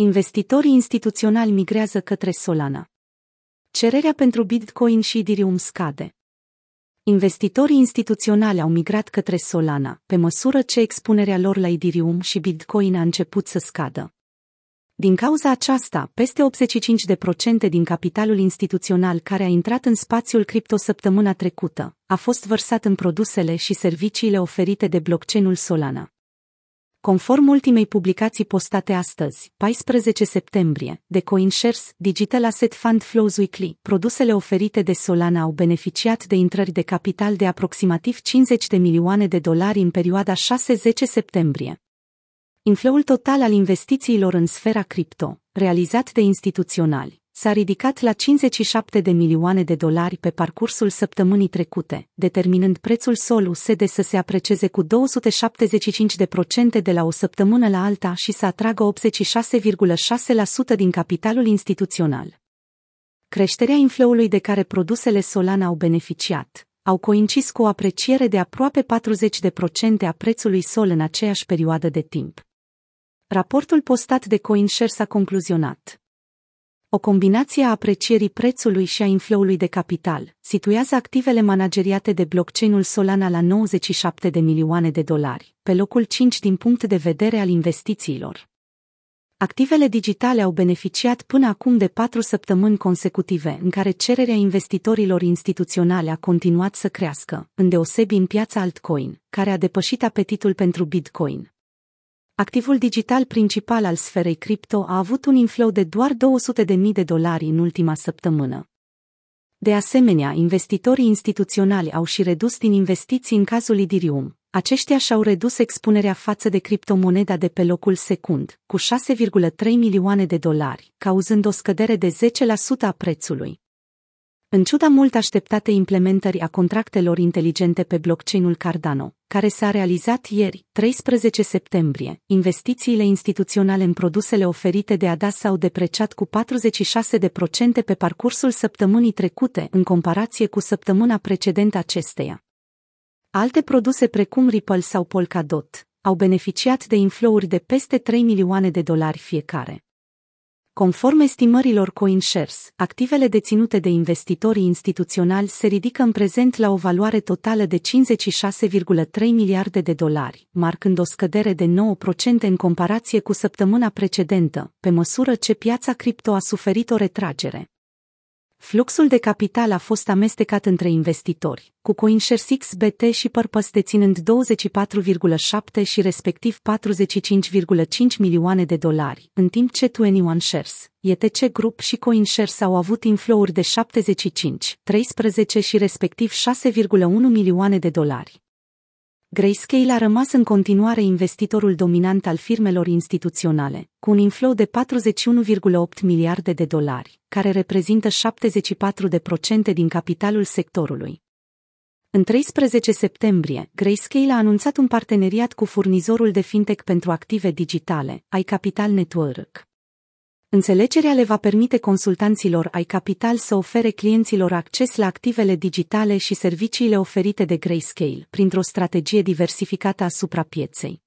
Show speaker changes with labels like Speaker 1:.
Speaker 1: Investitorii instituționali migrează către Solana. Cererea pentru Bitcoin și Ethereum scade. Investitorii instituționali au migrat către Solana, pe măsură ce expunerea lor la Ethereum și Bitcoin a început să scadă. Din cauza aceasta, peste 85% din capitalul instituțional care a intrat în spațiul cripto săptămâna trecută a fost vărsat în produsele și serviciile oferite de blockchain-ul Solana. Conform ultimei publicații postate astăzi, 14 septembrie, de CoinShares Digital Asset Fund Flows Weekly, produsele oferite de Solana au beneficiat de intrări de capital de aproximativ 50 de milioane de dolari în perioada 6-10 septembrie. Infloul total al investițiilor în sfera cripto, realizat de instituționali, s-a ridicat la 57 de milioane de dolari pe parcursul săptămânii trecute, determinând prețul SOL USD să se aprecieze cu 275% de la o săptămână la alta și să atragă 86,6% din capitalul instituțional. Creșterea infloului de care produsele Solana au beneficiat, au coincis cu o apreciere de aproape 40% a prețului SOL în aceeași perioadă de timp. Raportul postat de CoinShares a concluzionat. O combinație a aprecierii prețului și a infloului de capital situează activele manageriate de blockchain-ul Solana la 97 de milioane de dolari, pe locul 5 din punct de vedere al investițiilor. Activele digitale au beneficiat până acum de patru săptămâni consecutive în care cererea investitorilor instituționale a continuat să crească, îndeosebi în piața altcoin, care a depășit apetitul pentru Bitcoin. Activul digital principal al sferei cripto a avut un inflow de doar 200.000 de dolari în ultima săptămână. De asemenea, investitorii instituționali au și redus din investiții în cazul Ethereum. Aceștia și-au redus expunerea față de criptomoneda de pe locul secund, cu 6,3 milioane de dolari, cauzând o scădere de 10% a prețului. În ciuda mult așteptate implementări a contractelor inteligente pe blockchain-ul Cardano, care s-a realizat ieri, 13 septembrie, investițiile instituționale în produsele oferite de ADA s-au depreciat cu 46% pe parcursul săptămânii trecute în comparație cu săptămâna precedentă acesteia. Alte produse precum Ripple sau Polkadot au beneficiat de inflouri de peste 3 milioane de dolari fiecare. Conform estimărilor CoinShares, activele deținute de investitorii instituționali se ridică în prezent la o valoare totală de 56,3 miliarde de dolari, marcând o scădere de 9% în comparație cu săptămâna precedentă, pe măsură ce piața cripto a suferit o retragere. Fluxul de capital a fost amestecat între investitori, cu CoinShares XBT și Purpose deținând 24,7 și respectiv 45,5 milioane de dolari, în timp ce 21 Shares, ETC Group și CoinShares au avut inflouri de 75, 13 și respectiv 6,1 milioane de dolari. Grayscale a rămas în continuare investitorul dominant al firmelor instituționale, cu un inflow de 41,8 miliarde de dolari, care reprezintă 74% din capitalul sectorului. În 13 septembrie, Grayscale a anunțat un parteneriat cu furnizorul de fintech pentru active digitale, iCapital Network. Înțelegerea le va permite consultanților ai capital să ofere clienților acces la activele digitale și serviciile oferite de Grayscale printr-o strategie diversificată asupra pieței.